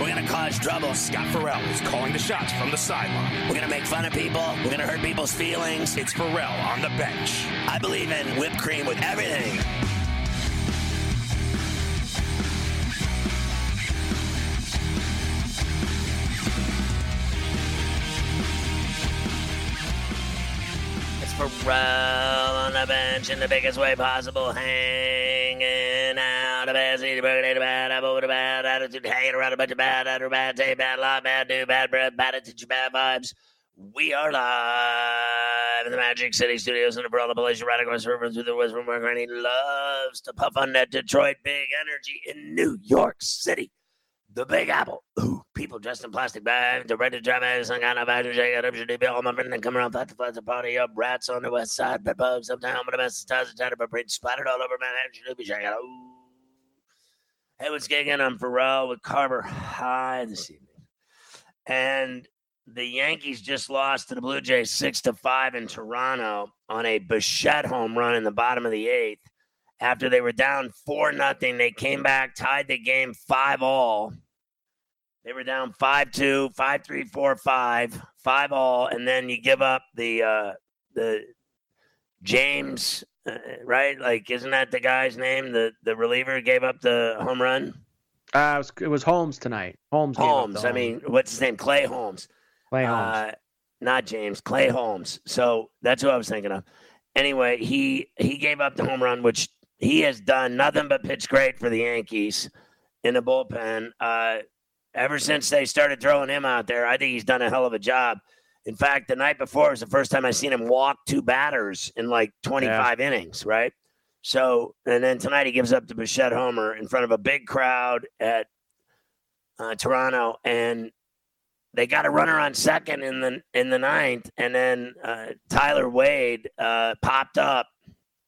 We're gonna cause trouble. Scott Ferrall is calling the shots from the sideline. We're gonna make fun of people. We're gonna hurt people's feelings. It's Ferrall on the bench. I believe in whipped cream with everything. It's Ferrall on bench in the biggest way possible, hanging out. A bad seat, a bad apple with a bad attitude, hanging around a bunch of bad, utter bad, take bad, lot, bad, do bad breath, bad attitude, bad vibes. We are live in the Magic City Studios in the Barella Place, right across the river through the West Room where Granny loves to puff on that Detroit big energy in New York City. The Big Apple. Ooh, people dressed in plastic bags, to drive out some kind of shake it up, should be all my friends and come around, fight to the party up, rats on the west side, bugs uptown, with the best stars and tiny print splattered all over Manhattan, should be shaking. Ooh. Hey, what's going on? I'm Ferrall with Carver High this evening. And the Yankees just lost to the Blue Jays six to five in Toronto on a Bichette home run in the bottom of the eighth. After they were down four nothing, they came back, tied the game five all. They were down five two, five three, four five, five all, and then you give up the uh, the James, uh, right? Like, isn't that the guy's name? The the reliever gave up the home run. Uh, it, was, it was Holmes tonight. Holmes. Holmes. I mean, what's his name? Clay Holmes. Clay Holmes. Uh, not James, Clay Holmes. So that's who I was thinking of. Anyway, he he gave up the home run, which he has done nothing but pitch great for the Yankees in the bullpen. Uh, ever since they started throwing him out there, I think he's done a hell of a job. In fact, the night before was the first time I seen him walk two batters in like 25 innings, right? So, and then tonight he gives up the Bichette homer in front of a big crowd at uh, Toronto, and they got a runner on second in the in the ninth, and then uh, Tyler Wade uh, popped up.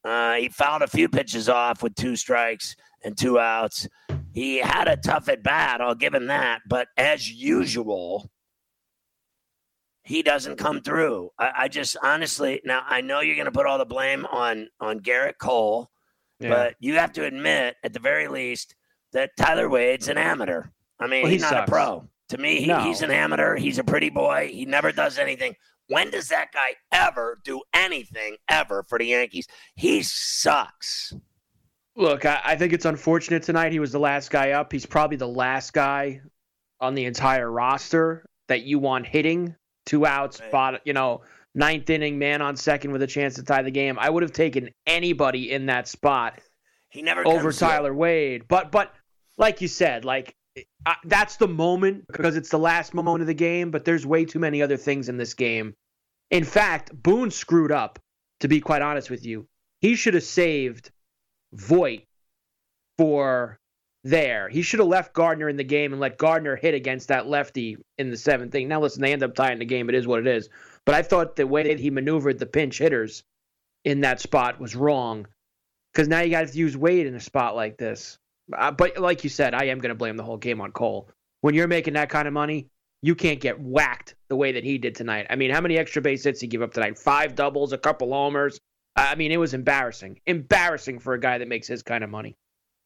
Uh, he fouled a few pitches off with two strikes and two outs. He had a tough at bat, I'll give him that. But as usual, he doesn't come through. I, I just honestly now I know you're going to put all the blame on on Gerrit Cole, Yeah. but you have to admit at the very least that Tyler Wade's an amateur. I mean, Well, he he's not sucks. a pro. To me, he, No. he's an amateur. He's a pretty boy. He never does anything. When does that guy ever do anything ever for the Yankees? He sucks. Look, I, I think it's unfortunate tonight. He was the last guy up. He's probably the last guy on the entire roster that you want hitting two outs, Right. bot, you know, ninth inning, man on second with a chance to tie the game. I would have taken anybody in that spot He never over. Tyler Wade. But but like you said, like I, that's the moment because it's the last moment of the game. But there's way too many other things in this game. In fact, Boone screwed up. To be quite honest with you, he should have saved Voit for there. He should have left Gardner in the game and let Gardner hit against that lefty in the seventh inning. Now listen, they end up tying the game. It is what it is. But I thought the way that he maneuvered the pinch hitters in that spot was wrong because now you got to use Wade in a spot like this. Uh, but like you said, I am going to blame the whole game on Cole. When you're making that kind of money, you can't get whacked the way that he did tonight. I mean, how many extra base hits he give up tonight? Five doubles, a couple homers. I mean, it was embarrassing. Embarrassing for a guy that makes his kind of money.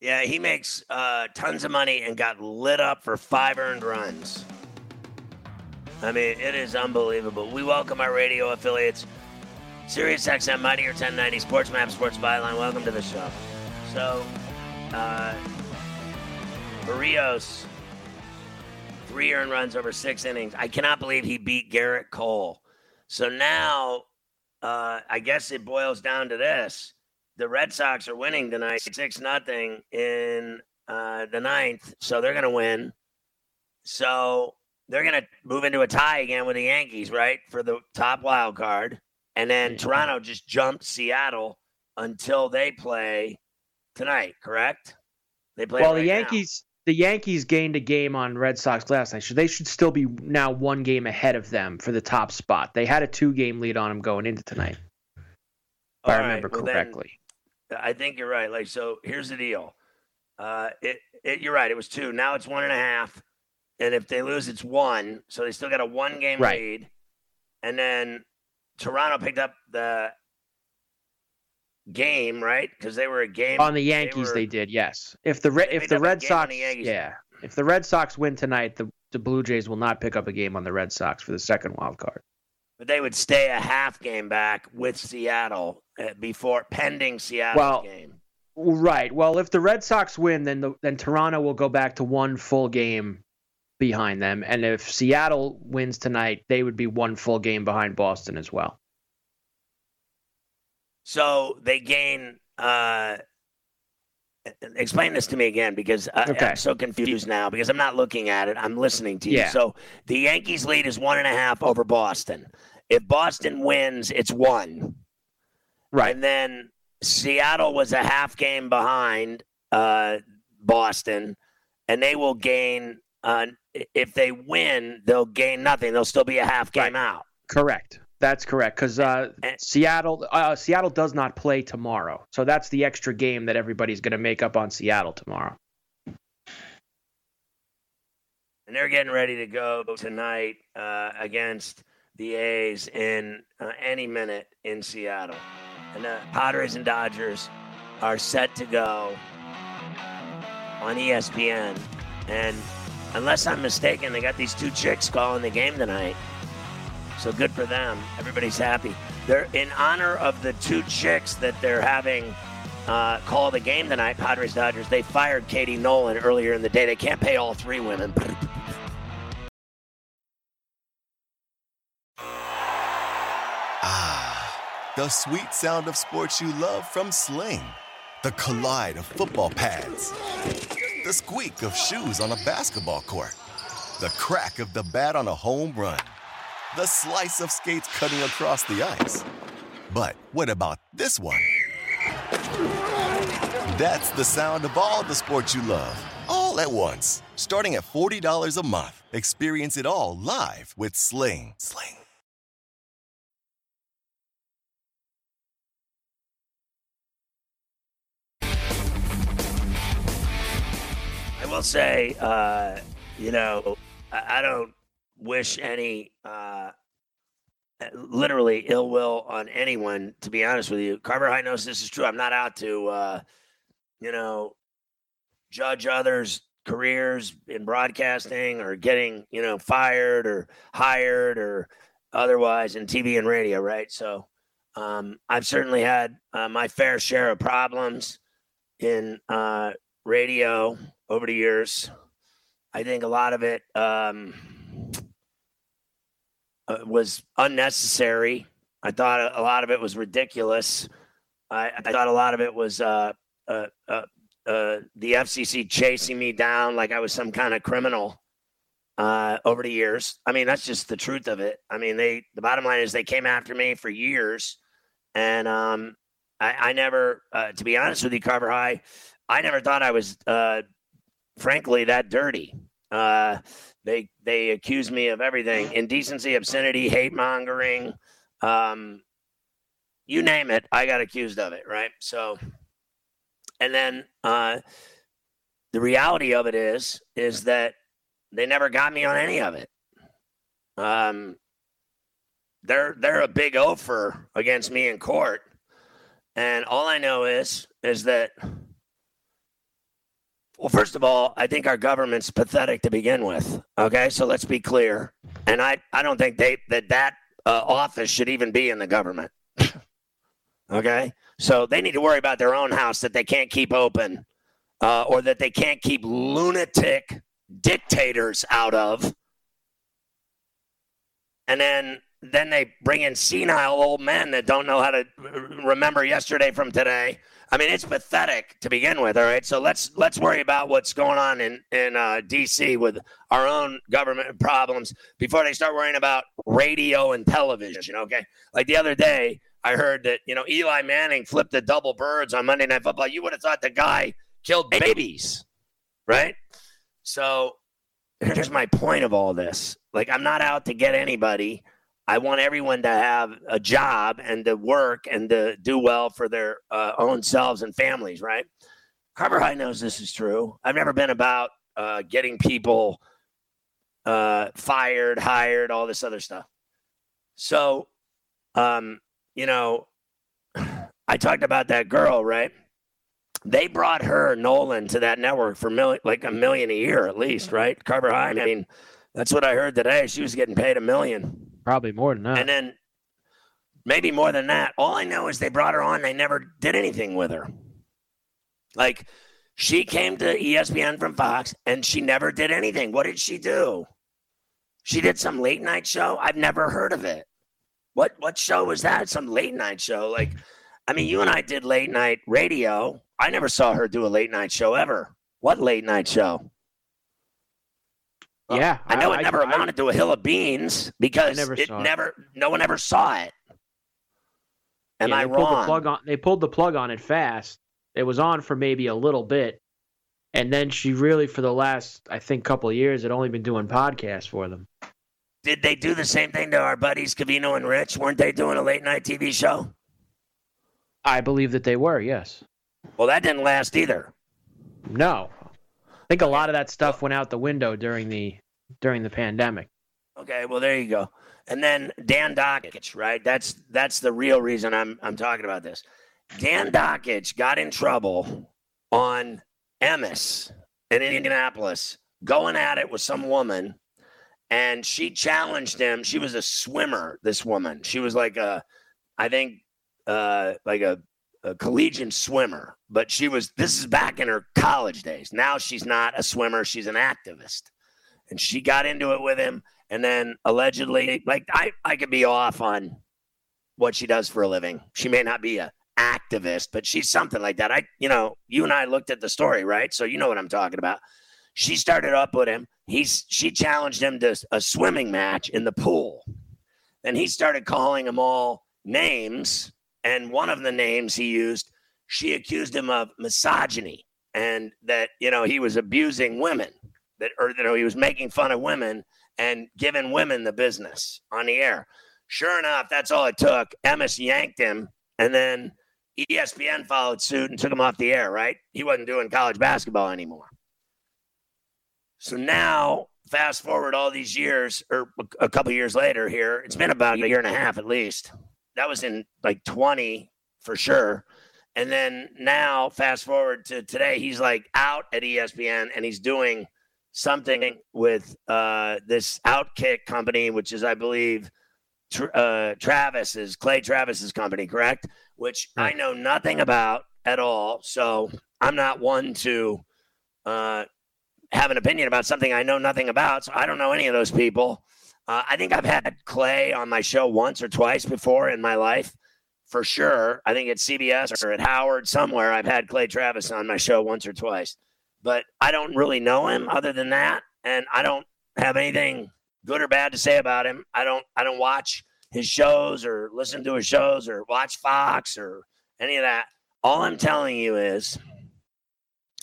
Yeah, he makes uh, tons of money and got lit up for five earned runs. I mean, it is unbelievable. We welcome our radio affiliates, Sirius XM, Mighty 1090, Sports Map, Sports Byline. Welcome to the show. So, uh, Berrios, three earned runs over six innings. I cannot believe he beat Gerrit Cole. So now, uh, I guess it boils down to this the Red Sox are winning tonight, six nothing in uh, the ninth, so they're going to win. So they're going to move into a tie again with the Yankees, right, for the top wild card, and then Yeah. Toronto just jumped Seattle until they play tonight. Correct? They play. well, right the now. The Yankees gained a game on Red Sox last night. So they should still be now one game ahead of them for the top spot. They had a two game lead on them going into tonight. If All I right, remember well then, correctly. I think you're right. Like, so here's the deal. Uh, it, it, you're right. It was two. Now it's one and a half. And if they lose, it's one. So they still got a one game Right. lead. And then Toronto picked up the game, right? Because they were a game on the Yankees, were- they, did. Yes. If the if the Red Sox, the yeah, if the Red Sox win tonight, the the Blue Jays will not pick up a game on the Red Sox for the second wild card. but they would stay a half game back with Seattle uh, before pending Seattle Well, game. Right. Well, if the Red Sox win, then the, then Toronto will go back to one full game behind them, and if Seattle wins tonight, they would be one full game behind Boston as well. So they gain. Uh, explain this to me again because I, Okay. I'm so confused now because I'm not looking at it. I'm listening to you. Yeah. So the Yankees lead is one and a half over Boston. If Boston wins, it's one. Right. And then Seattle was a half game behind uh, Boston, and they will gain. Uh, if they win, they'll gain nothing. They'll still be a half game out. Correct. That's correct because uh, Seattle uh, Seattle does not play tomorrow, so that's the extra game that everybody's going to make up on Seattle tomorrow. and they're getting ready to go tonight uh, against the A's in uh, any minute in Seattle. And the Padres and Dodgers are set to go on ESPN. And unless I'm mistaken, they got these two chicks calling the game tonight. So good for them. Everybody's happy. They're in honor of the two chicks that they're having uh, call the game tonight, Padres Dodgers. They fired Katie Nolan earlier in the day. They can't pay all three women. Ah, the sweet sound of sports you love from Sling. The collide of football pads. The squeak of shoes on a basketball court. The crack of the bat on a home run. The slice of skates cutting across the ice. But what about this one? That's the sound of all the sports you love, all at once. Starting at $40 a month. Experience it all live with Sling. Sling. I will say, uh, you know, I, I don't wish any, uh, literally ill will on anyone. To be honest with you, Carver High knows this is true. I'm not out to, uh, you know, judge others' careers in broadcasting or getting, you know, fired or hired or otherwise in TV and radio, right? So, um, I've certainly had uh, my fair share of problems in uh, radio over the years. I think a lot of it um, uh, was unnecessary. I thought a- lot of it was ridiculous. I, I thought a lot of it was uh, uh, uh, uh, the FCC chasing me down like I was some kind of criminal uh, over the years. I mean, that's just the truth of it. I mean, they the bottom line is they came after me for years, and um, I, I never, uh, to be honest with you, Carver High, I never thought I was, uh, frankly, that dirty. Uh, they they accuse me of everything: indecency, obscenity, hate mongering, um, you name it. I got accused of it, right? So, and then uh, the reality of it is, is that they never got me on any of it. Um, they're they're a big offer against me in court, and all I know is is that well, first of all, I think our government's pathetic to begin with. Okay, so let's be clear, and I I don't think they that that uh, office should even be in the government. okay, so they need to worry about their own house that they can't keep open, uh, or that they can't keep lunatic dictators out of, and then then they bring in senile old men that don't know how to remember yesterday from today. I mean, it's pathetic to begin with. All right, so let's let's worry about what's going on in in uh, D.C. with our own government problems before they start worrying about radio and television. Okay, like the other day, I heard that you know Eli Manning flipped the double birds on Monday Night Football. You would have thought the guy killed babies, right? So here's my point of all this. Like, I'm not out to get anybody. I want everyone to have a job and to work and to do well for their uh, own selves and families, right? Carver High knows this is true. I've never been about uh, getting people uh, fired, hired, all this other stuff. So, um, you know, I talked about that girl, right? They brought her Nolan to that network for million, like a million a year at least, right? Carver High. I mean, that's what I heard today. She was getting paid a million. Probably more than that. And then maybe more than that. All I know is they brought her on. They never did anything with her. Like she came to ESPN from Fox and she never did anything. What did she do? She did some late night show. I've never heard of it. What what show was that? Some late night show. Like, I mean, you and I did late night radio. I never saw her do a late night show ever. What late night show? Yeah, I know it never I, amounted to a hill of beans because never it never, it. no one ever saw it. Am yeah, I they wrong? Pulled the plug on, they pulled the plug on it fast. It was on for maybe a little bit, and then she really, for the last, I think, couple of years, had only been doing podcasts for them. Did they do the same thing to our buddies Cavino and Rich? Weren't they doing a late night TV show? I believe that they were. Yes. Well, that didn't last either. No, I think a lot of that stuff went out the window during the during the pandemic. Okay, well there you go. And then Dan Dakich, right? That's that's the real reason I'm I'm talking about this. Dan Dakich got in trouble on Emmis in Indianapolis, going at it with some woman, and she challenged him. She was a swimmer. This woman, she was like a, I think, uh, like a a collegiate swimmer, but she was, this is back in her college days. Now she's not a swimmer, she's an activist. And she got into it with him. And then allegedly, like, I, I could be off on what she does for a living. She may not be a activist, but she's something like that. I, you know, you and I looked at the story, right? So you know what I'm talking about. She started up with him. He's, she challenged him to a swimming match in the pool. And he started calling them all names and one of the names he used, she accused him of misogyny and that, you know, he was abusing women, that, or, you know, he was making fun of women and giving women the business on the air. Sure enough, that's all it took. Emmis yanked him, and then ESPN followed suit and took him off the air, right? He wasn't doing college basketball anymore. So now, fast forward all these years, or a couple years later here, it's been about a year and a half at least that was in like 20 for sure. And then now, fast forward to today, he's like out at ESPN and he's doing something with uh, this Outkick company, which is, I believe, tr- uh, Travis's Clay Travis's company, correct? Which I know nothing about at all. So I'm not one to uh, have an opinion about something I know nothing about. So I don't know any of those people. Uh, I think I've had Clay on my show once or twice before in my life, for sure. I think at CBS or at Howard somewhere, I've had Clay Travis on my show once or twice. But I don't really know him other than that, and I don't have anything good or bad to say about him. I don't. I don't watch his shows or listen to his shows or watch Fox or any of that. All I'm telling you is,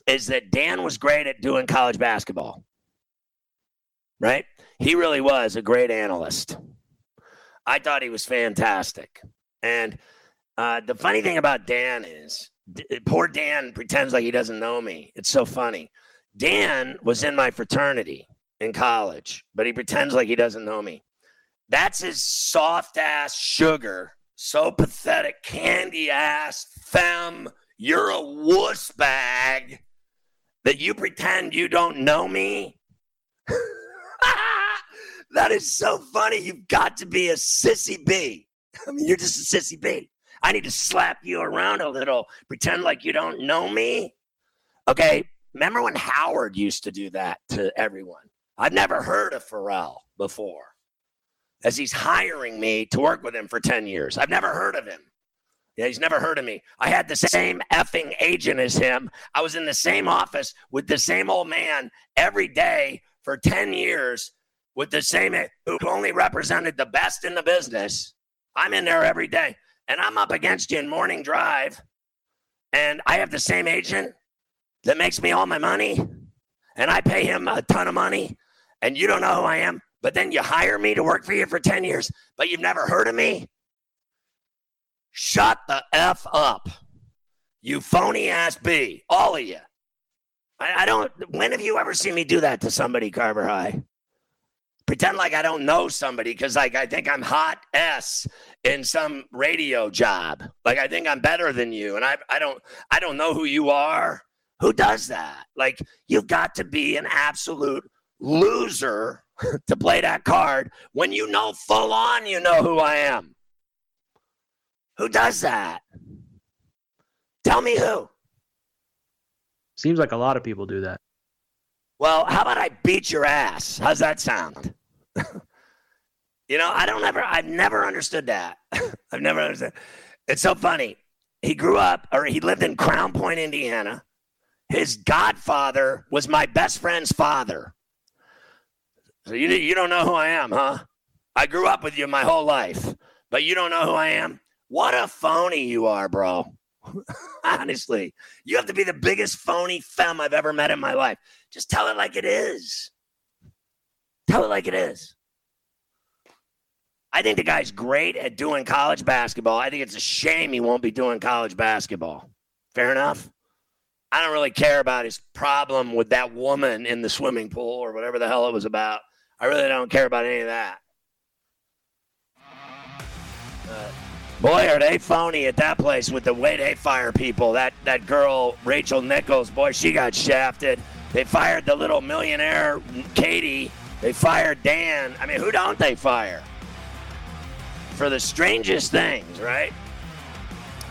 is that Dan was great at doing college basketball, right? he really was a great analyst. I thought he was fantastic. And uh, the funny thing about Dan is, d- poor Dan pretends like he doesn't know me. It's so funny. Dan was in my fraternity in college, but he pretends like he doesn't know me. That's his soft ass sugar, so pathetic, candy ass femme. You're a wuss bag that you pretend you don't know me. That is so funny. You've got to be a sissy bee. I mean, you're just a sissy bee. I need to slap you around a little, pretend like you don't know me. Okay. Remember when Howard used to do that to everyone? I've never heard of Ferrall before, as he's hiring me to work with him for 10 years. I've never heard of him. Yeah, he's never heard of me. I had the same effing agent as him. I was in the same office with the same old man every day for 10 years with the same who only represented the best in the business. I'm in there every day and I'm up against you in morning drive. And I have the same agent that makes me all my money. and I pay him a ton of money and you don't know who I am, but then you hire me to work for you for 10 years, but you've never heard of me? Shut the F up. You phony ass B, all of you. I, I don't, when have you ever seen me do that to somebody, Carver High? Pretend like I don't know somebody because, like, I think I'm hot S in some radio job. Like, I think I'm better than you, and I, I don't, I don't know who you are. Who does that? Like, you've got to be an absolute loser to play that card when you know full on you know who I am. Who does that? Tell me who. Seems like a lot of people do that. Well, how about I beat your ass? How's that sound? you know, I don't ever, I've never understood that. I've never understood. It's so funny. He grew up, or he lived in Crown Point, Indiana. His godfather was my best friend's father. So you, you don't know who I am, huh? I grew up with you my whole life, but you don't know who I am? What a phony you are, bro. Honestly, you have to be the biggest phony femme I've ever met in my life. Just tell it like it is. Tell it like it is. I think the guy's great at doing college basketball. I think it's a shame he won't be doing college basketball. Fair enough. I don't really care about his problem with that woman in the swimming pool or whatever the hell it was about. I really don't care about any of that. Uh, boy, are they phony at that place with the way they fire people. That that girl, Rachel Nichols, boy, she got shafted. They fired the little millionaire, Katie. They fired Dan. I mean, who don't they fire? For the strangest things, right?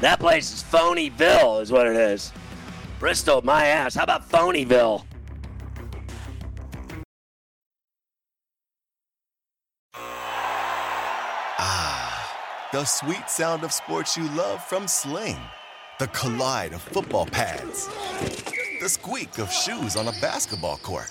That place is Phonyville, is what it is. Bristol, my ass. How about Phonyville? Ah, the sweet sound of sports you love from Sling. The collide of football pads. The squeak of shoes on a basketball court.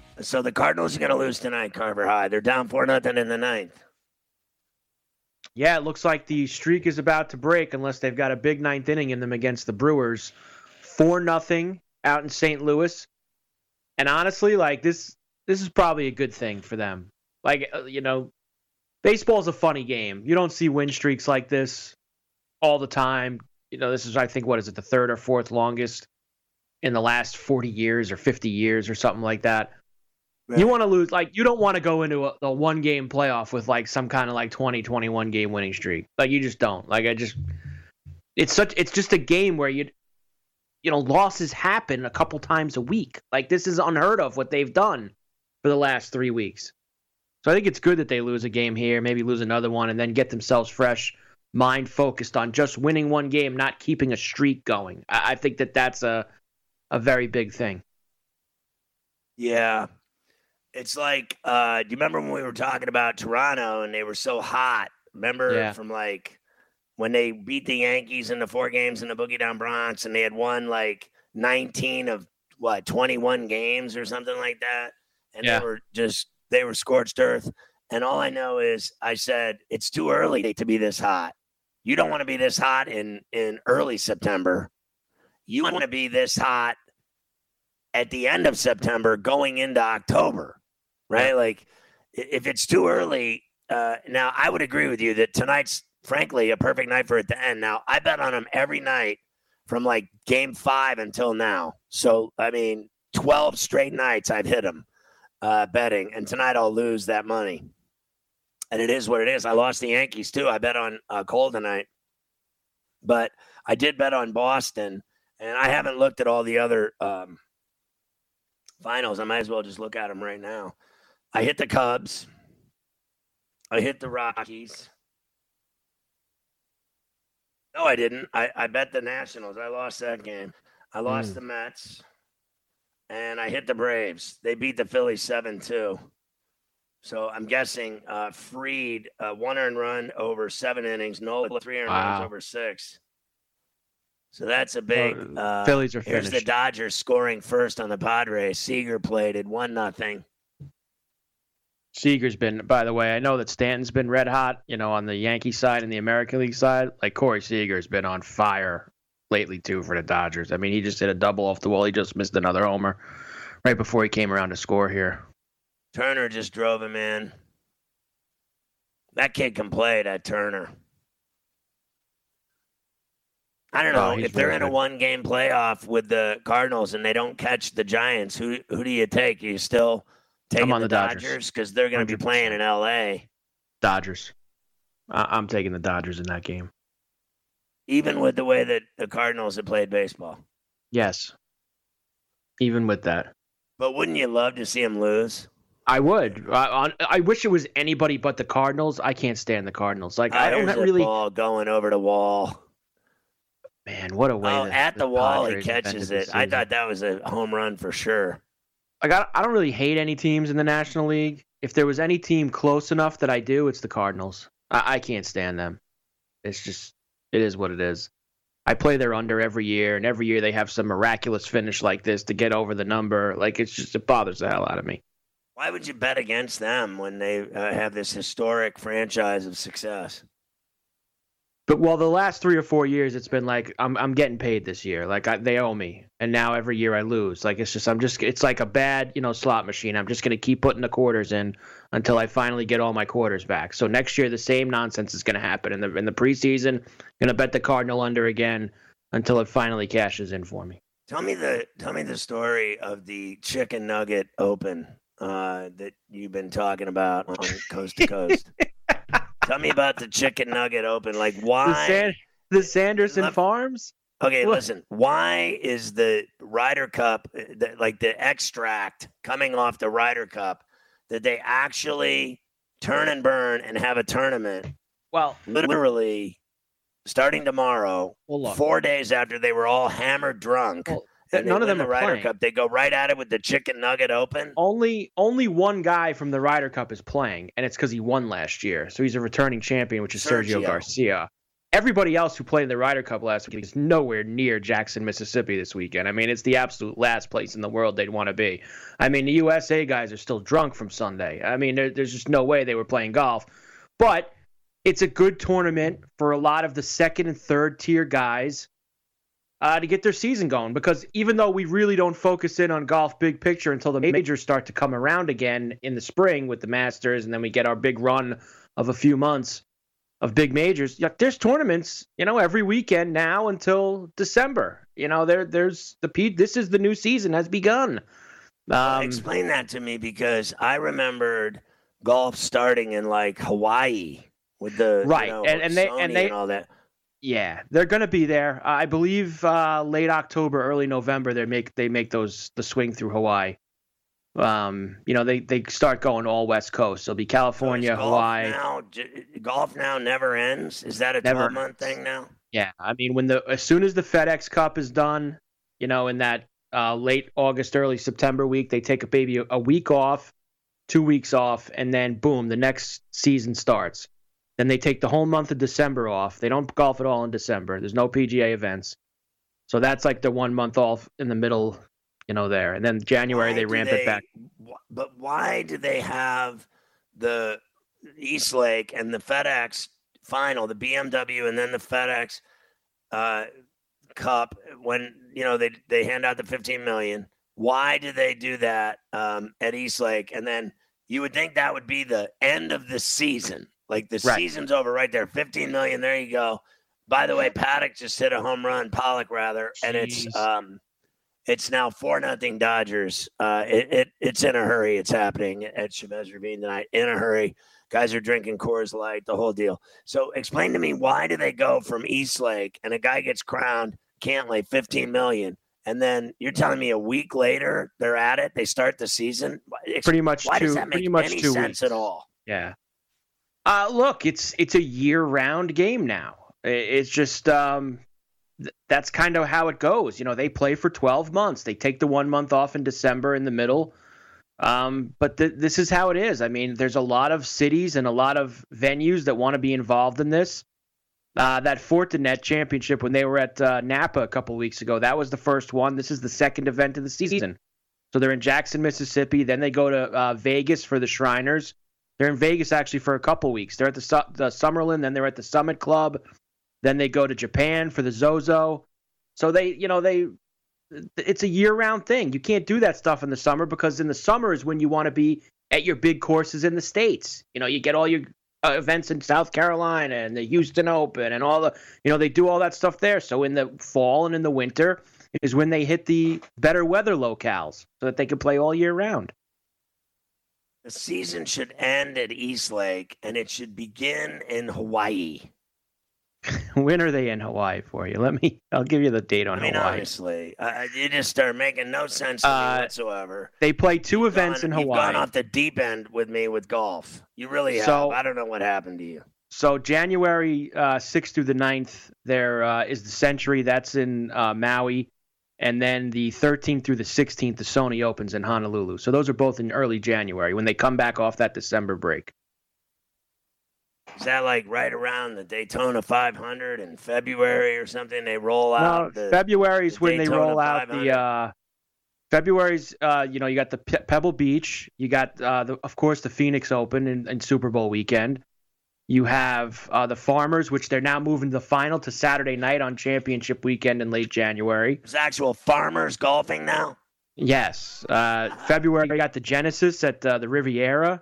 so the Cardinals are going to lose tonight, Carver High. They're down 4 nothing in the ninth. Yeah, it looks like the streak is about to break unless they've got a big ninth inning in them against the Brewers. 4 nothing out in St. Louis. And honestly, like this this is probably a good thing for them. Like uh, you know, baseball's a funny game. You don't see win streaks like this all the time. You know, this is I think what is it, the third or fourth longest in the last 40 years or 50 years or something like that. You want to lose like you don't want to go into a, a, one game playoff with like some kind of like 20 21 game winning streak. Like you just don't. Like I just it's such it's just a game where you you know losses happen a couple times a week. Like this is unheard of what they've done for the last 3 weeks. So I think it's good that they lose a game here, maybe lose another one and then get themselves fresh, mind focused on just winning one game, not keeping a streak going. I, I think that that's a a very big thing. Yeah. It's like, uh, do you remember when we were talking about Toronto and they were so hot? Remember yeah. from like when they beat the Yankees in the four games in the Boogie Down Bronx and they had won like 19 of what, 21 games or something like that? And yeah. they were just, they were scorched earth. And all I know is I said, it's too early to be this hot. You don't want to be this hot in, in early September. You want to be this hot at the end of September going into October, right? Like if it's too early, uh, now I would agree with you that tonight's frankly a perfect night for it to end. Now I bet on them every night from like game five until now. So I mean, twelve straight nights I've hit them uh, betting, and tonight I'll lose that money. And it is what it is. I lost the Yankees too. I bet on uh, Cole tonight, but I did bet on Boston, and I haven't looked at all the other um, finals, I might as well just look at them right now. I hit the Cubs. I hit the Rockies. No, I didn't. I, I bet the Nationals. I lost that game. I lost mm. the Mets. and I hit the Braves. They beat the Phillies 7 2. So I'm guessing uh, Fried, uh, one earned run over seven innings, Nola, three earned wow. runs over six. So that's a big. Uh, Phillies are finished. Here's the Dodgers scoring first on the Padres. Seager played it one nothing. Seager's been, by the way, I know that Stanton's been red hot, you know, on the Yankee side and the American League side. Like Corey Seager's been on fire lately too for the Dodgers. I mean, he just hit a double off the wall. He just missed another homer right before he came around to score here. Turner just drove him in. That kid can play, that Turner. I don't oh, know. Oh, if they're in a one game playoff with the Cardinals and they don't catch the Giants, who who do you take? Are you still taking I'm on the, the, Dodgers because they're going to be playing in LA? Dodgers. I- I'm taking the Dodgers in that game. Even with the way that the Cardinals have played baseball. Yes. Even with that. But wouldn't you love to see them lose? I would. I, I wish it was anybody but the Cardinals. I can't stand the Cardinals. Like I, I don't really ball going over the wall. Man, what a way! Oh, at the, the wall, Padres he catches it. I thought that was a home run for sure. Like I, I don't really hate any teams in the National League. If there was any team close enough that I do, it's the Cardinals. I, I can't stand them. It's just, it is what it is. I play their under every year, and every year they have some miraculous finish like this to get over the number. Like it's just it bothers the hell out of me. Why would you bet against them when they uh, have this historic franchise of success? But well, the last three or four years, it's been like I'm I'm getting paid this year. Like I, they owe me, and now every year I lose. Like it's just I'm just it's like a bad you know slot machine. I'm just gonna keep putting the quarters in until I finally get all my quarters back. So next year the same nonsense is gonna happen in the in the preseason. Gonna bet the Cardinal under again until it finally cashes in for me. Tell me the tell me the story of the Chicken Nugget Open uh, that you've been talking about on Coast to Coast. Tell me about the Chicken Nugget Open. Like why the, San- the Sanderson Let- Farms? Okay, what? listen. Why is the Ryder Cup, uh, the, like the extract coming off the Ryder Cup, that they actually turn and burn and have a tournament? Well, literally starting tomorrow, well, four days after they were all hammered drunk. Well, and none of them the are Ryder playing. Cup. They go right at it with the chicken nugget open. Only only one guy from the Ryder Cup is playing, and it's because he won last year. So he's a returning champion, which is Sergio, Sergio Garcia. Everybody else who played in the Ryder Cup last week is nowhere near Jackson, Mississippi this weekend. I mean, it's the absolute last place in the world they'd want to be. I mean, the USA guys are still drunk from Sunday. I mean, there, there's just no way they were playing golf. But it's a good tournament for a lot of the second and third tier guys uh, to get their season going. Because even though we really don't focus in on golf big picture until the majors start to come around again in the spring with the Masters, and then we get our big run of a few months of big majors. Yeah, there's tournaments, you know, every weekend now until December. You know, there there's the P. This is the new season has begun. Um, Explain that to me because I remembered golf starting in like Hawaii with the right, you know, and, and they and they and all that. Yeah, they're going to be there. Uh, I believe uh, late October, early November. They make they make those the swing through Hawaii. Um, you know, they they start going all West Coast. It'll be California, so Hawaii. Now, golf now never ends. Is that a twelve month thing now? Yeah, I mean, when the as soon as the FedEx Cup is done, you know, in that uh, late August, early September week, they take a baby a week off, two weeks off, and then boom, the next season starts. Then they take the whole month of December off. They don't golf at all in December. There's no PGA events. So that's like the one month off in the middle, you know, there. And then January why they ramp they, it back. But why do they have the East Lake and the FedEx final, the BMW and then the FedEx uh, Cup when, you know, they they hand out the 15 million? Why do they do that um, at East Lake? And then you would think that would be the end of the season like the right. season's over right there. 15 million. There you go. By the way, Paddock just hit a home run, Pollock rather, Jeez. and it's um it's now four nothing Dodgers. Uh it, it it's in a hurry. It's happening at Chavez Ravine tonight. In a hurry. Guys are drinking Coors Light, the whole deal. So explain to me why do they go from East Lake and a guy gets crowned, can't lay 15 million, and then you're telling me a week later they're at it, they start the season? Pretty much why two, does that make pretty much any two sense weeks. at all? Yeah. Uh, look, it's it's a year-round game now. It's just um, th- that's kind of how it goes. You know, they play for 12 months. They take the one month off in December in the middle. Um, but th- this is how it is. I mean, there's a lot of cities and a lot of venues that want to be involved in this. Uh, that Fortinet championship when they were at uh, Napa a couple weeks ago, that was the first one. This is the second event of the season. So they're in Jackson, Mississippi. Then they go to uh, Vegas for the Shriners. They're in Vegas actually for a couple weeks. They're at the, the Summerlin, then they're at the Summit Club. Then they go to Japan for the Zozo. So they, you know, they it's a year-round thing. You can't do that stuff in the summer because in the summer is when you want to be at your big courses in the states. You know, you get all your uh, events in South Carolina and the Houston Open and all the, you know, they do all that stuff there. So in the fall and in the winter is when they hit the better weather locales so that they can play all year round. The season should end at East Lake and it should begin in Hawaii. when are they in Hawaii for you? Let me. I'll give you the date on I mean, Hawaii. honestly, uh, you just start making no sense to Uh, me whatsoever. They play 2 events gone, in You've gone Hawaii. off the deep end with me with golf. You really have. So- I don't know what happened to you. So January uh, 6th through the 9th, there uh, is the Sentry. That's in uh, Maui. And then the 13th through the 16th, the Sony Opens in Honolulu. So those are both in early January when they come back off that December break. Is that like right around the Daytona 500 in February or something? They roll No, out. the, February's the when they Daytona roll out the. Uh, February's, uh, you know, you got the Pe- Pebble Beach. You got, uh, the, of course, the Phoenix Open and, and Super Bowl weekend. You have uh, the Farmers, which they're now moving to the final to Saturday night on Championship weekend in late January. There's actual farmers golfing now. Yes. Uh, February, you got the Genesis at uh, the Riviera,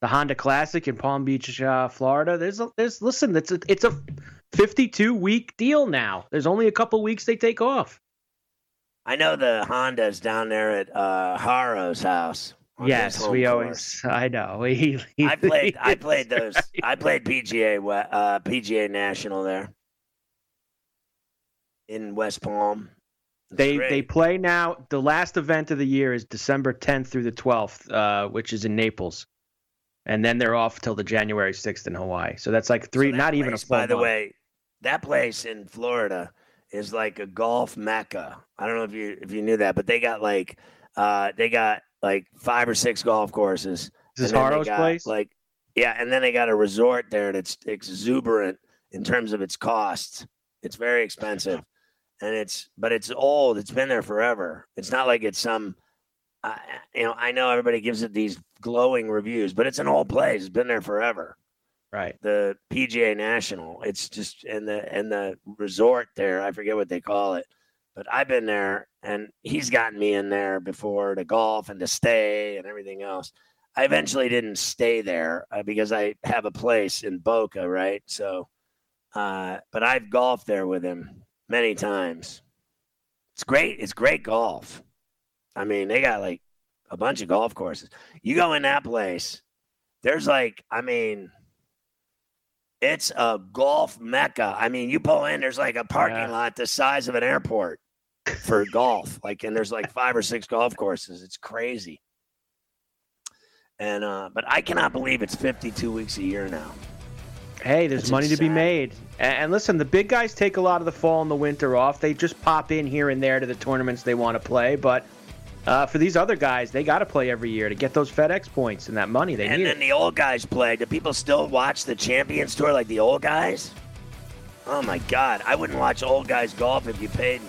the Honda Classic in Palm Beach, uh, Florida. There's, a, there's, listen, it's a, it's a 52 week deal now. There's only a couple weeks they take off. I know the Honda's down there at uh, Haro's house. On his Yes, we course. always. I know. He, he- I played. I played those. I played PGA. Uh, PGA National there in West Palm. It's They great. they play now. The last event of the year is December 10th through the 12th, uh, which is in Naples, and then they're off till the January 6th in Hawaii. So that's like So three, that not even a place, full By the month. way, that place in Florida is like a golf mecca. I don't know if you if you knew that, but they got like uh they got like five or six golf courses. Is this and then Haro's place? Like yeah, and then they got a resort there that's exuberant in terms of its costs. It's very expensive. And it's but it's old. It's been there forever. It's not like it's some uh, you know, I know everybody gives it these glowing reviews, but it's an old place. It's been there forever right. the PGA National. It's just and the and the resort there. I forget what they call it, but I've been there, and he's gotten me in there before to golf and to stay and everything else. I eventually didn't stay there uh, because I have a place in Boca, right? So, uh, but I've golfed there with him many times. It's great. It's great golf. I mean, they got like a bunch of golf courses. You go in that place, there's like, I mean, it's a golf mecca. I mean, you pull in, there's like a parking Yeah. lot the size of an airport for golf. Like, and there's like five or six golf courses. It's crazy. And uh, but I cannot believe it's 52 weeks a year now. Hey, there's That's money to be made. And, and listen, the big guys take a lot of the fall and the winter off. They just pop in here and there to the tournaments they want to play. But uh, for these other guys, they got to play every year to get those FedEx points and that money they and need. And then the old guys play. Do people still watch the Champions Tour like the old guys? Oh my God, I wouldn't watch old guys golf if you paid me.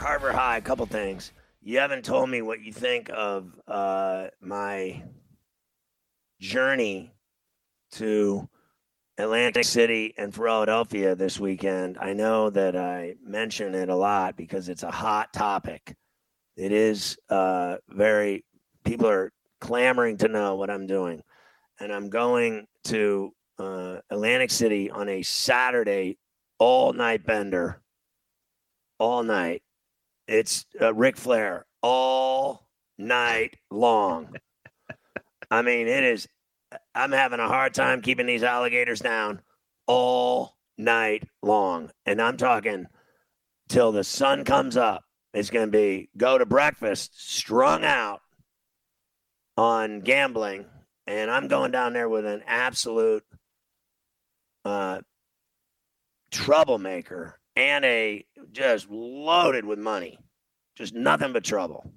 Carver High, a couple things. You haven't told me what you think of uh, my journey to Atlantic City and Philadelphia this weekend. I know that I mention it a lot because it's a hot topic. It is uh, very, people are clamoring to know what I'm doing. And I'm going to uh, Atlantic City on a Saturday all night bender. All night. It's uh, Ric Flair all night long. I mean, it is I'm having a hard time keeping these alligators down all night long. And I'm talking till the sun comes up. It's going to be go to breakfast strung out on gambling. And I'm going down there with an absolute uh, troublemaker and a just loaded with money, just nothing but trouble.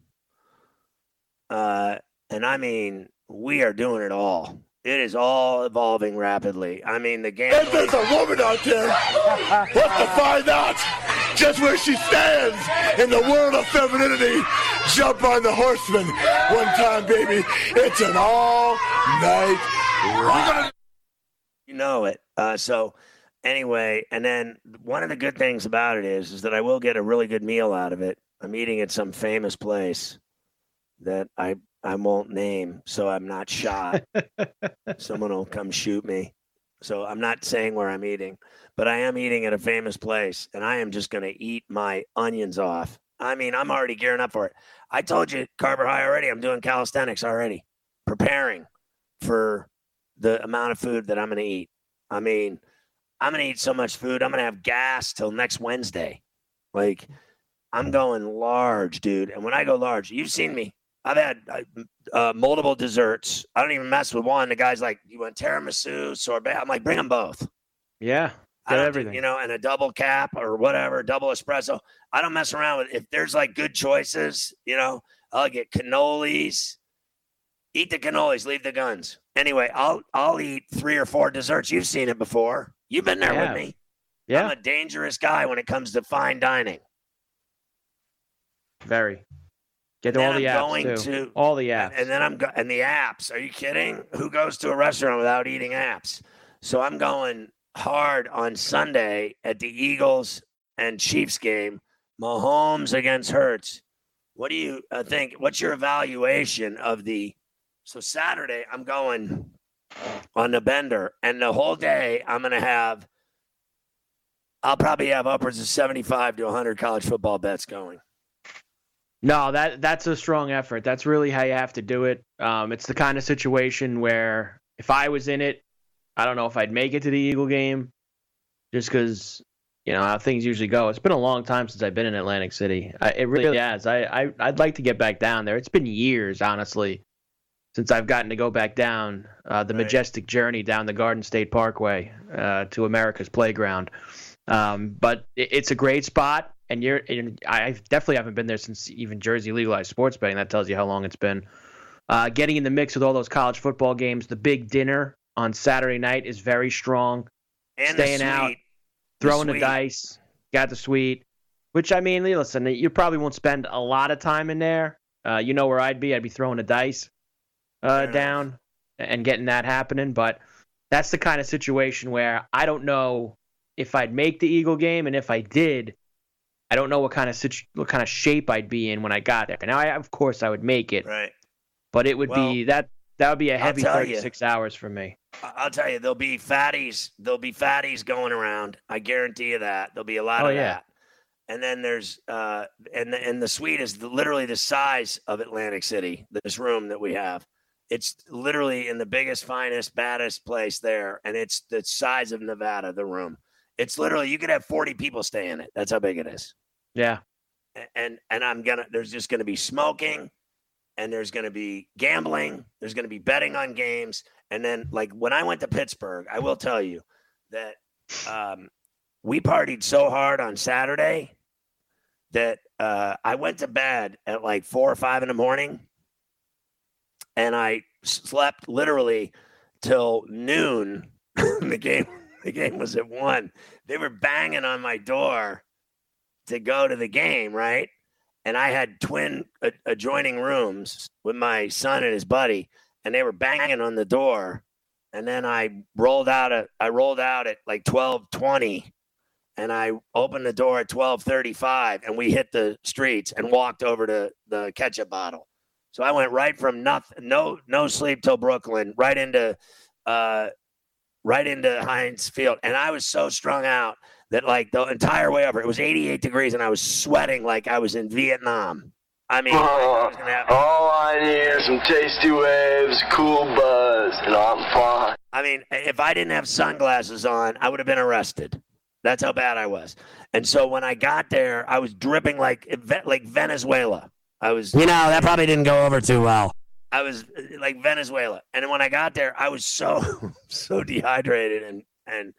Uh, and I mean, we are doing it all. It is all evolving rapidly. I mean, the game. If there's a woman out there, let's to find out just where she stands in the world of femininity. Jump on the horseman one time, baby. It's an all night ride. You know it. Uh, so, anyway, and then one of the good things about it is, is that I will get a really good meal out of it. I'm eating at some famous place that I I won't name, so I'm not shot. Someone will come shoot me. So I'm not saying where I'm eating, but I am eating at a famous place, and I am just going to eat my onions off. I mean, I'm already gearing up for it. I told you, Carver High already. I'm doing calisthenics already, preparing for the amount of food that I'm going to eat. I mean, I'm to eat so much food. I'm to have gas till next Wednesday. Like, I'm going large, dude. And when I go large, you've seen me. I've had uh, uh, multiple desserts. I don't even mess with one. The guy's like, "You want tiramisu, sorbet?" I'm like, "Bring them both." Yeah, I don't everything. You know, and a double cap or whatever, double espresso. I don't mess around with. If there's like good choices, you know, I'll get cannolis. Eat the cannolis, leave the guns. Anyway, I'll I'll eat three or four desserts. You've seen it before. You've been there Yeah. with me. yeah, I'm a dangerous guy when it comes to fine dining. very. Get all the apps to- all the apps. and then I'm go- and the apps. Are you kidding? Who goes to a restaurant without eating apps? So I'm going hard on Sunday at the Eagles and Chiefs game. Mahomes against Hurts. What do you uh, think? What's your evaluation of the? So Saturday I'm going on the bender, and the whole day I'm going to have. I'll probably have upwards of 75 to 100 college football bets going. No, that that's a strong effort. That's really how you have to do it. Um, it's the kind of situation where if I was in it, I don't know if I'd make it to the Eagle game, just because you know how things usually go. It's been a long time since I've been in Atlantic City. I, it really has. I, I I'd like to get back down there. It's been years, honestly, since I've gotten to go back down uh, the Right. majestic journey down the Garden State Parkway uh, to America's Playground. Um, but it, it's a great spot, and you're. And I definitely haven't been there since even Jersey legalized sports betting. That tells you how long it's been. Uh, getting in the mix with all those college football games, the big dinner on Saturday night is very strong. And Staying out, suite. The Throwing the dice, got the suite. Which I mean, listen, you probably won't spend a lot of time in there. Uh, you know where I'd be? I'd be throwing the dice uh, down and getting that happening. But that's the kind of situation where I don't know if I'd make the Eagle game, and if I did, I don't know what kind of situ- what kind of shape I'd be in when I got there. Now, I, of course, I would make it, Right. but it would be that that would be a heavy tell you. 36 hours for me. I'll tell you, there'll be fatties. There'll be fatties going around. I guarantee you that. There'll be a lot Oh, of yeah. that. And then there's uh, and the, and the suite is the, literally the size of Atlantic City. This room that we have, it's literally in the biggest, finest, baddest place there, and it's the size of Nevada. The room. It's literally you could have 40 people stay in it. That's how big it is. Yeah, And and I'm gonna. There's just gonna be smoking, and there's gonna be gambling. There's gonna be betting on games. And then, like when I went to Pittsburgh, I will tell you that um, we partied so hard on Saturday that uh, I went to bed at like four or five in the morning, and I slept literally till noon. the game, the game was at one. They were banging on my door to go to the game, right? And I had twin a- adjoining rooms with my son and his buddy, and they were banging on the door. and then I rolled out at I rolled out at like twelve twenty, and I opened the door at twelve thirty five, and we hit the streets and walked over to the ketchup bottle. So I went right from nothing, no no sleep till Brooklyn, right into uh, right into Heinz Field, and I was so strung out that like the entire way over, it was 88 degrees, and I was sweating like I was in Vietnam. I mean, I was gonna have- All I need is some tasty waves, cool buzz, and I'm fine. I mean, if I didn't have sunglasses on, I would have been arrested. That's how bad I was. And so when I got there, I was dripping like like Venezuela. I was, you know, that probably didn't go over too well. I was uh, like Venezuela. And when I got there, I was so so dehydrated and and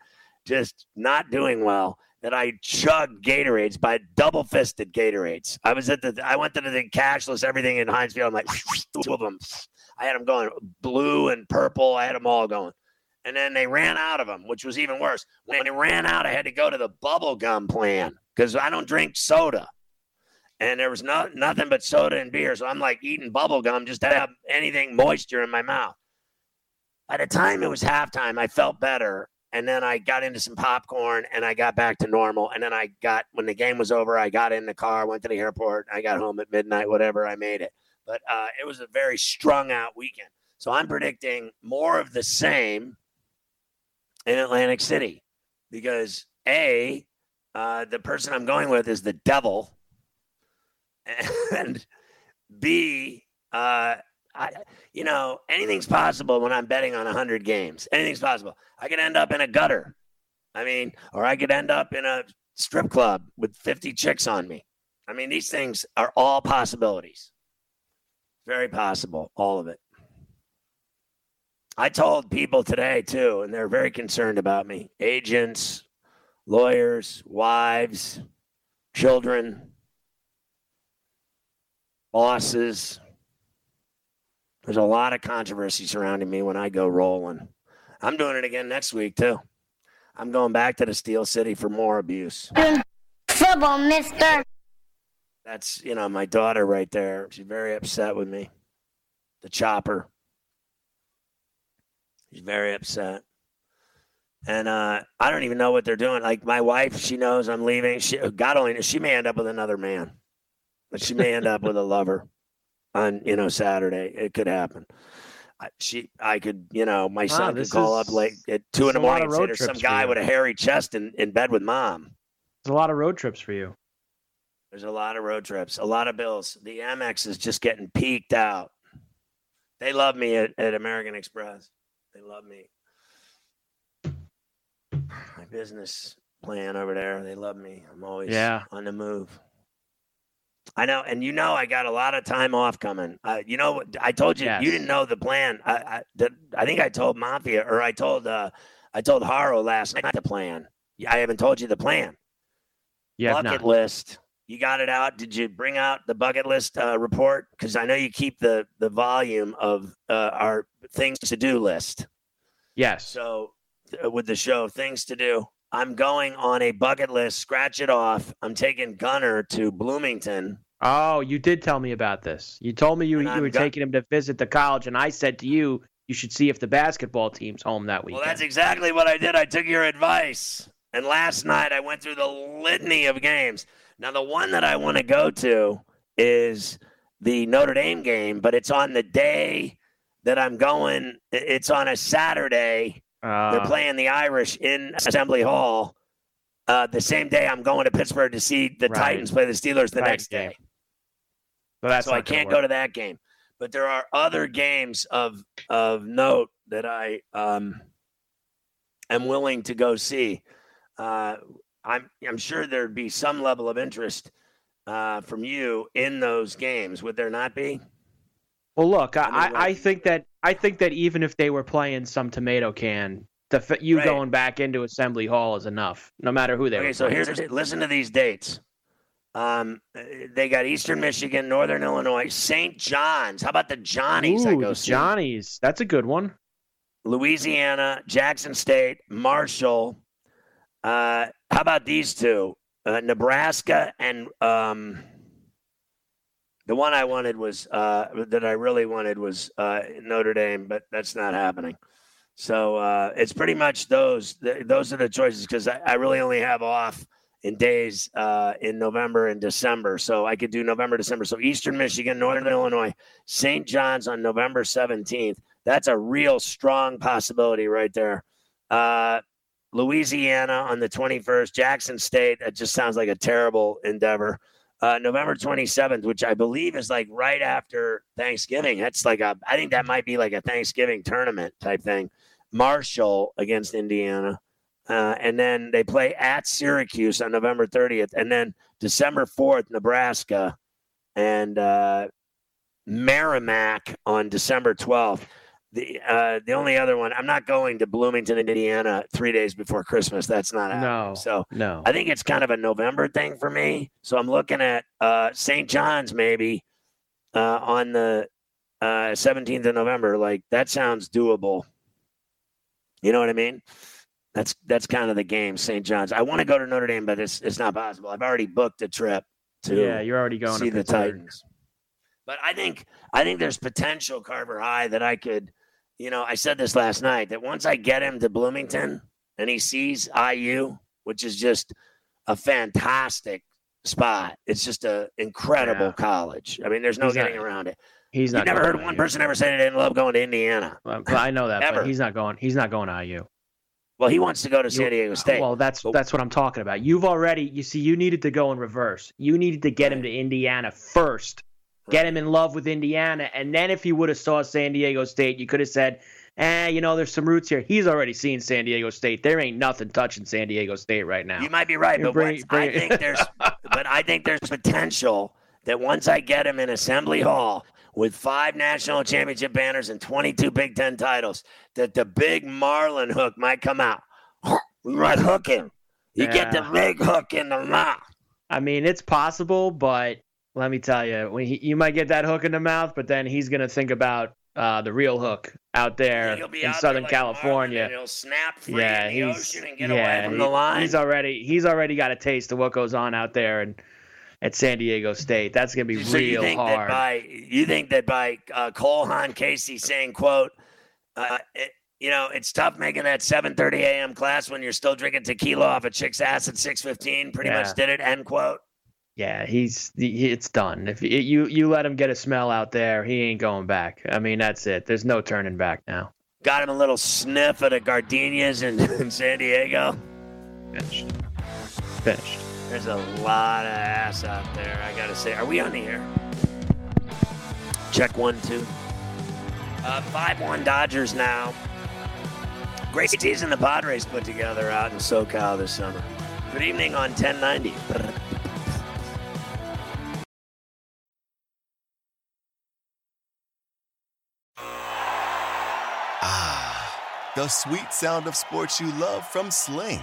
just not doing well that I chugged Gatorades by double fisted Gatorades. I was at the I went to the cashless everything in Heinz Field. I'm like two of them. I had them going blue and purple. I had them all going. And then they ran out of them, which was even worse. When they ran out, I had to go to the bubble gum plan because I don't drink soda. And there was no, nothing but soda and beer. So I'm like eating bubble gum just to have anything moisture in my mouth. By the time it was halftime, I felt better. And then I got into some popcorn and I got back to normal. And then I got, when the game was over, I got in the car, went to the airport. I got home at midnight, whatever, I made it. But uh, it was a very strung out weekend. So I'm predicting more of the same in Atlantic City because A, uh, the person I'm going with is the devil. And B, uh, I, you know, anything's possible when I'm betting on 100 games. Anything's possible. I could end up in a gutter. I mean, or I could end up in a strip club with 50 chicks on me. I mean, these things are all possibilities. Very possible, all of it. I told people today too, and they're very concerned about me agents, lawyers, wives, children, bosses. There's a lot of controversy surrounding me when I go rolling. I'm doing it again next week too. I'm going back to the Steel City for more abuse. Trouble, mister. That's, you know, my daughter right there. She's very upset with me. The chopper. She's very upset. And uh, I don't even know what they're doing. Like my wife, she knows I'm leaving. She, God only knows, she may end up with another man. But she may end up with a lover on, you know, Saturday. It could happen. I, she, I could, you know, my son could call is- up late at two in the is a lot morning and say there's some guy with a hairy chest in, in bed with mom. There's a lot of road trips for you. There's a lot of road trips, a lot of bills. The Amex is just getting peaked out. They love me at, at American Express. They love me. My business plan over there, they love me. I'm always Yeah. on the move. I know, and you know, I got a lot of time off coming. Uh, you know, I told you, Yes. you didn't know the plan. I, I, that, I think I told Mafia, or I told, uh, I told Haro last night the plan. I haven't told you the plan have bucket not. list. You got it out. Did you bring out the bucket list uh, report? Because I know you keep the the volume of uh, our things to do list. Yes. So uh, with the show, things to do. I'm going on a bucket list. Scratch it off. I'm taking Gunner to Bloomington. Oh, you did tell me about this. You told me you, you were taking him to visit the college, and I said to you, you should see if the basketball team's home that weekend. Well, that's exactly what I did. I took your advice. And last night I went through the litany of games. Now, the one that I want to go to is the Notre Dame game, but it's on the day that I'm going. It's on a Saturday. uh, They're playing the Irish in Assembly Hall. Uh, the same day I'm going to Pittsburgh to see the Right. Titans play the Steelers the Right, next day. So that's so I can't work. go to that game. But there are other games of of note that I um, am willing to go see. Uh, I'm I'm sure there'd be some level of interest uh, from you in those games. Would there not be? Well, look, I I, I, I think that I think that even if they were playing some tomato can, the you Right. going back into Assembly Hall is enough, no matter who they Okay, were. so playing. here's listen to these dates. Um, uh, they got Eastern Michigan, Northern Illinois, St. John's. How about the Johnnies? I go the. Johnnies. That's a good one. Louisiana, Jackson State, Marshall. Uh, how about these two? Uh, Nebraska and um, the one I wanted was uh, that I really wanted was uh, Notre Dame, but that's not happening. So uh, it's pretty much those. Th- those are the choices because I, I really only have off in days uh, in November and December. So I could do November, December. So Eastern Michigan, Northern Illinois, St. John's on November 17th. That's a real strong possibility right there. Uh, Louisiana on the 21st, Jackson State. That just sounds like a terrible endeavor. Uh, November 27th, which I believe is like right after Thanksgiving. That's like a, I think that might be like a Thanksgiving tournament type thing. Marshall against Indiana. Uh, and then they play at Syracuse on November 30th. And then December 4th, Nebraska and uh, Merrimack on December 12th. The uh, the only other one, I'm not going to Bloomington, Indiana, three days before Christmas. That's not happening. No. So No. I think it's kind of a November thing for me. So I'm looking at uh, St. John's maybe uh, on the uh, 17th of November. Like that sounds doable. You know what I mean? That's that's kind of the game, St. John's. I want to go to Notre Dame, but it's it's not possible. I've already booked a trip to yeah, you're already going see to the Titans. But I think I think there's potential Carver High that I could, you know, I said this last night that once I get him to Bloomington and he sees IU, which is just a fantastic spot. It's just an incredible Yeah. college. I mean, there's no He's not- getting around it. He's You never heard one IU. person ever say they didn't love going to Indiana. Well, I know that, Ever. he's not going. He's not going to IU. Well, he wants to go to San Diego State. Well, that's But- that's what I'm talking about. You've already, you see, you needed to go in reverse. You needed to get him to Indiana first, get him in love with Indiana, and then if he would have saw San Diego State, you could have said, "Eh, you know, there's some roots here." He's already seen San Diego State. There ain't nothing touching San Diego State right now. You might be right, You but bring- bring- I think there's, but I think there's potential that once I get him in Assembly Hall with five national championship banners and 22 Big Ten titles, that the big Marlin hook might come out. We might hook him. You get the big hook in the mouth. I mean, it's possible, but let me tell you, when he, you might get that hook in the mouth, but then he's gonna think about uh, the real hook out there be in out there Southern like California. and he'll snap free yeah, in the he's ocean and get yeah, away from he- the line. he's already he's already got a taste of what goes on out there and at San Diego State. That's gonna be so you real think that hard. by you think that by uh, Cole Casey saying quote, uh, it, you know, it's tough making that 7:30 a.m. class when you're still drinking tequila off a chick's ass at 6:15. Pretty Yeah. much did it. End quote. yeah, he's he- it's done. If you you you let him get a smell out there, he ain't going back. I mean, that's it. There's no turning back now. Got him a little sniff of the gardenias in, in San Diego. Finished. Finished. There's a lot of ass out there. I gotta say, are we on the air? Check one, two. Uh, five one Dodgers now. Gracie Great season the Padres put together out in SoCal this summer. Good evening on 1090. Ah, the sweet sound of sports you love from Sling.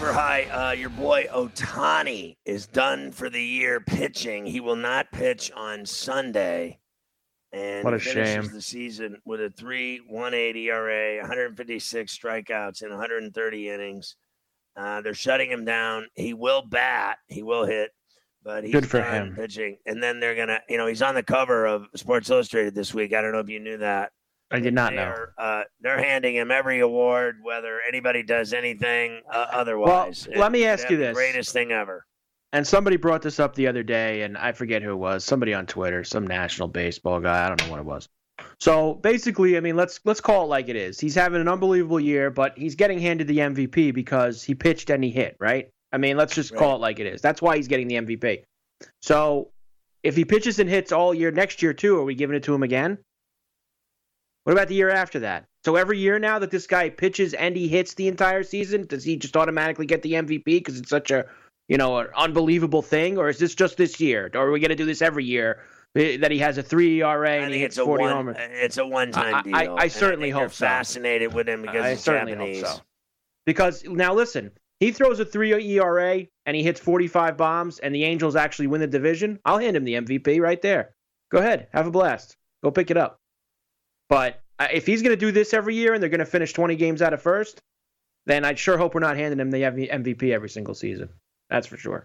High, uh, your boy Otani is done for the year pitching. He will not pitch on Sunday. And What a finishes shame. the season with a 3 180 ERA, 156 strikeouts in 130 innings. Uh, they're shutting him down. He will bat, he will hit, but he's Good for done him. pitching. And then they're going to, you know, he's on the cover of Sports Illustrated this week. I don't know if you knew that. I did not know. They're, uh, they're handing him every award, whether anybody does anything uh, Well, otherwise. let me ask you this. Greatest thing ever. And somebody brought this up the other day, and I forget who it was. Somebody on Twitter, some national baseball guy. I don't know what it was. So basically, I mean, let's let's call it like it is. He's having an unbelievable year, but he's getting handed the MVP because he pitched and he hit, right? I mean, let's just call it like it is. That's why he's getting the MVP. So if he pitches and hits all year next year too, are we giving it to him again? What about the year after that? So every year now that this guy pitches and he hits the entire season, does he just automatically get the MVP because it's such a you know, an unbelievable thing, or is this just this year? Or are we going to do this every year Eh, That he has a three ERA and he hits it's 40 homers. It's a one-time deal. I- I and certainly think hope so. Fascinated with him because I he's certainly Japanese. hope so. Because now listen, he throws a three ERA and he hits 45 bombs, and the Angels actually win the division. I'll hand him the MVP right there. Go ahead, have a blast. Go pick it up. But if he's going to do this every year and they're going to finish 20 games out of first, then I sure hope we're not handing him the MVP every single season. That's for sure.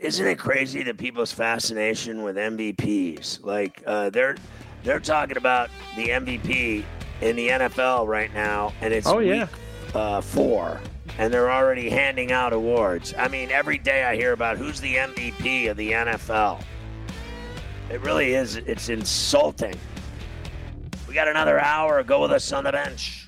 Isn't it crazy that people's fascination with MVPs? Like uh, they're they're talking about the MVP in the NFL right now, and it's Oh, week yeah. uh, four, and they're already handing out awards. I mean, every day I hear about who's the MVP of the NFL. It really is. It's insulting. We got another hour. Go with us on the bench.